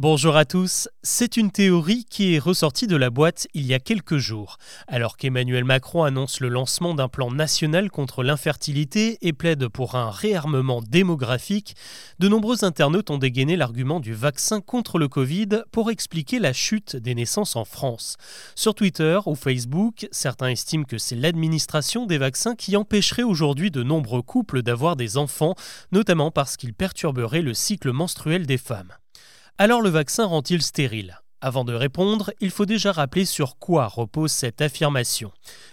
Bonjour à tous, c'est une théorie qui est ressortie de la boîte il y a quelques jours. Alors qu'Emmanuel Macron annonce le lancement d'un plan national contre l'infertilité et plaide pour un réarmement démographique, de nombreux internautes ont dégainé l'argument du vaccin contre le Covid pour expliquer la chute des naissances en France. Sur Twitter ou Facebook, certains estiment que c'est l'administration des vaccins qui empêcherait aujourd'hui de nombreux couples d'avoir des enfants, notamment parce qu'il perturberait le cycle menstruel des femmes. Alors le vaccin rend-il stérile? Avant de répondre, il faut déjà rappeler sur quoi repose cette affirmation.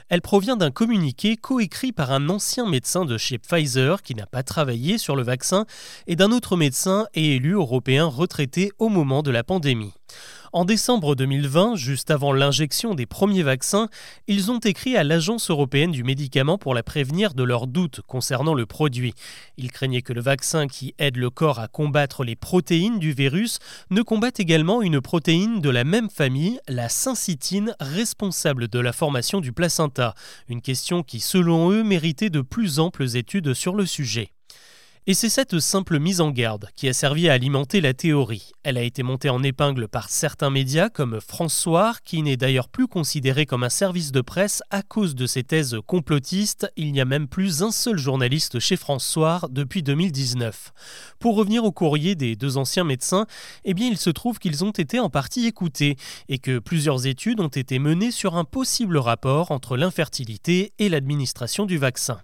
Elle provient d'un communiqué coécrit par un ancien médecin de chez Pfizer qui n'a pas travaillé sur le vaccin et d'un autre médecin et élu européen retraité au moment de la pandémie. En décembre 2020, juste avant l'injection des premiers vaccins, ils ont écrit à l'Agence européenne du médicament pour la prévenir de leurs doutes concernant le produit. Ils craignaient que le vaccin qui aide le corps à combattre les protéines du virus ne combatte également une protéine de la même famille, la syncytine, responsable de la formation du placenta. Une question qui, selon eux, méritait de plus amples études sur le sujet. Et c'est cette simple mise en garde qui a servi à alimenter la théorie. Elle a été montée en épingle par certains médias comme François, qui n'est d'ailleurs plus considéré comme un service de presse à cause de ses thèses complotistes. Il n'y a même plus un seul journaliste chez François depuis 2019. Pour revenir au courrier des deux anciens médecins, eh bien il se trouve qu'ils ont été en partie écoutés et que plusieurs études ont été menées sur un possible rapport entre l'infertilité et l'administration du vaccin.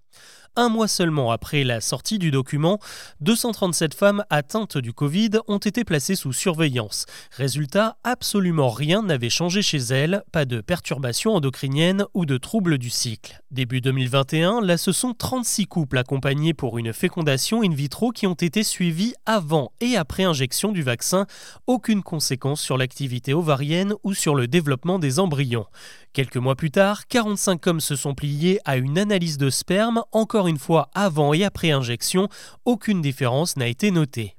Un mois seulement après la sortie du document, 237 femmes atteintes du Covid ont été placées sous surveillance. Résultat, absolument rien n'avait changé chez elles, pas de perturbations endocriniennes ou de troubles du cycle. Début 2021, là ce sont 36 couples accompagnés pour une fécondation in vitro qui ont été suivis avant et après injection du vaccin, aucune conséquence sur l'activité ovarienne ou sur le développement des embryons. Quelques mois plus tard, 45 hommes se sont pliés à une analyse de sperme. Une fois, avant et après injection, aucune différence n'a été notée.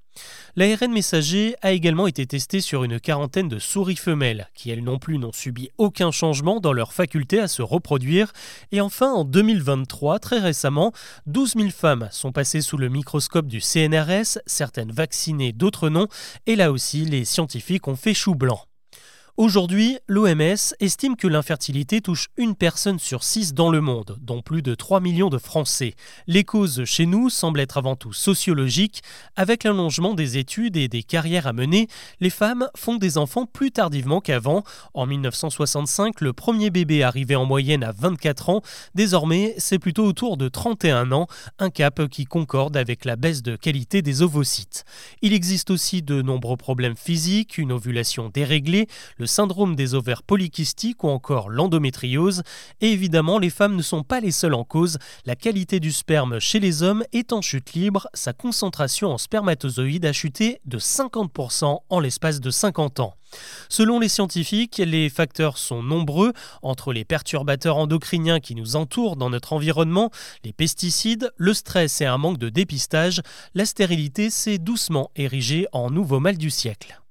L'ARN messager a également été testé sur une quarantaine de souris femelles, qui elles non plus n'ont subi aucun changement dans leur faculté à se reproduire. Et enfin, en 2023, très récemment, 12 000 femmes sont passées sous le microscope du CNRS, certaines vaccinées, d'autres non, et là aussi, les scientifiques ont fait chou blanc. Aujourd'hui, l'OMS estime que l'infertilité touche une personne sur six dans le monde, dont plus de 3 millions de Français. Les causes chez nous semblent être avant tout sociologiques. Avec l'allongement des études et des carrières à mener, les femmes font des enfants plus tardivement qu'avant. En 1965, le premier bébé arrivait en moyenne à 24 ans. Désormais, c'est plutôt autour de 31 ans, un cap qui concorde avec la baisse de qualité des ovocytes. Il existe aussi de nombreux problèmes physiques, une ovulation déréglée, syndrome des ovaires polykystiques ou encore l'endométriose. Et évidemment, les femmes ne sont pas les seules en cause. La qualité du sperme chez les hommes est en chute libre. Sa concentration en spermatozoïdes a chuté de 50% en l'espace de 50 ans. Selon les scientifiques, les facteurs sont nombreux, entre les perturbateurs endocriniens qui nous entourent dans notre environnement, les pesticides, le stress et un manque de dépistage, la stérilité s'est doucement érigée en nouveau mal du siècle.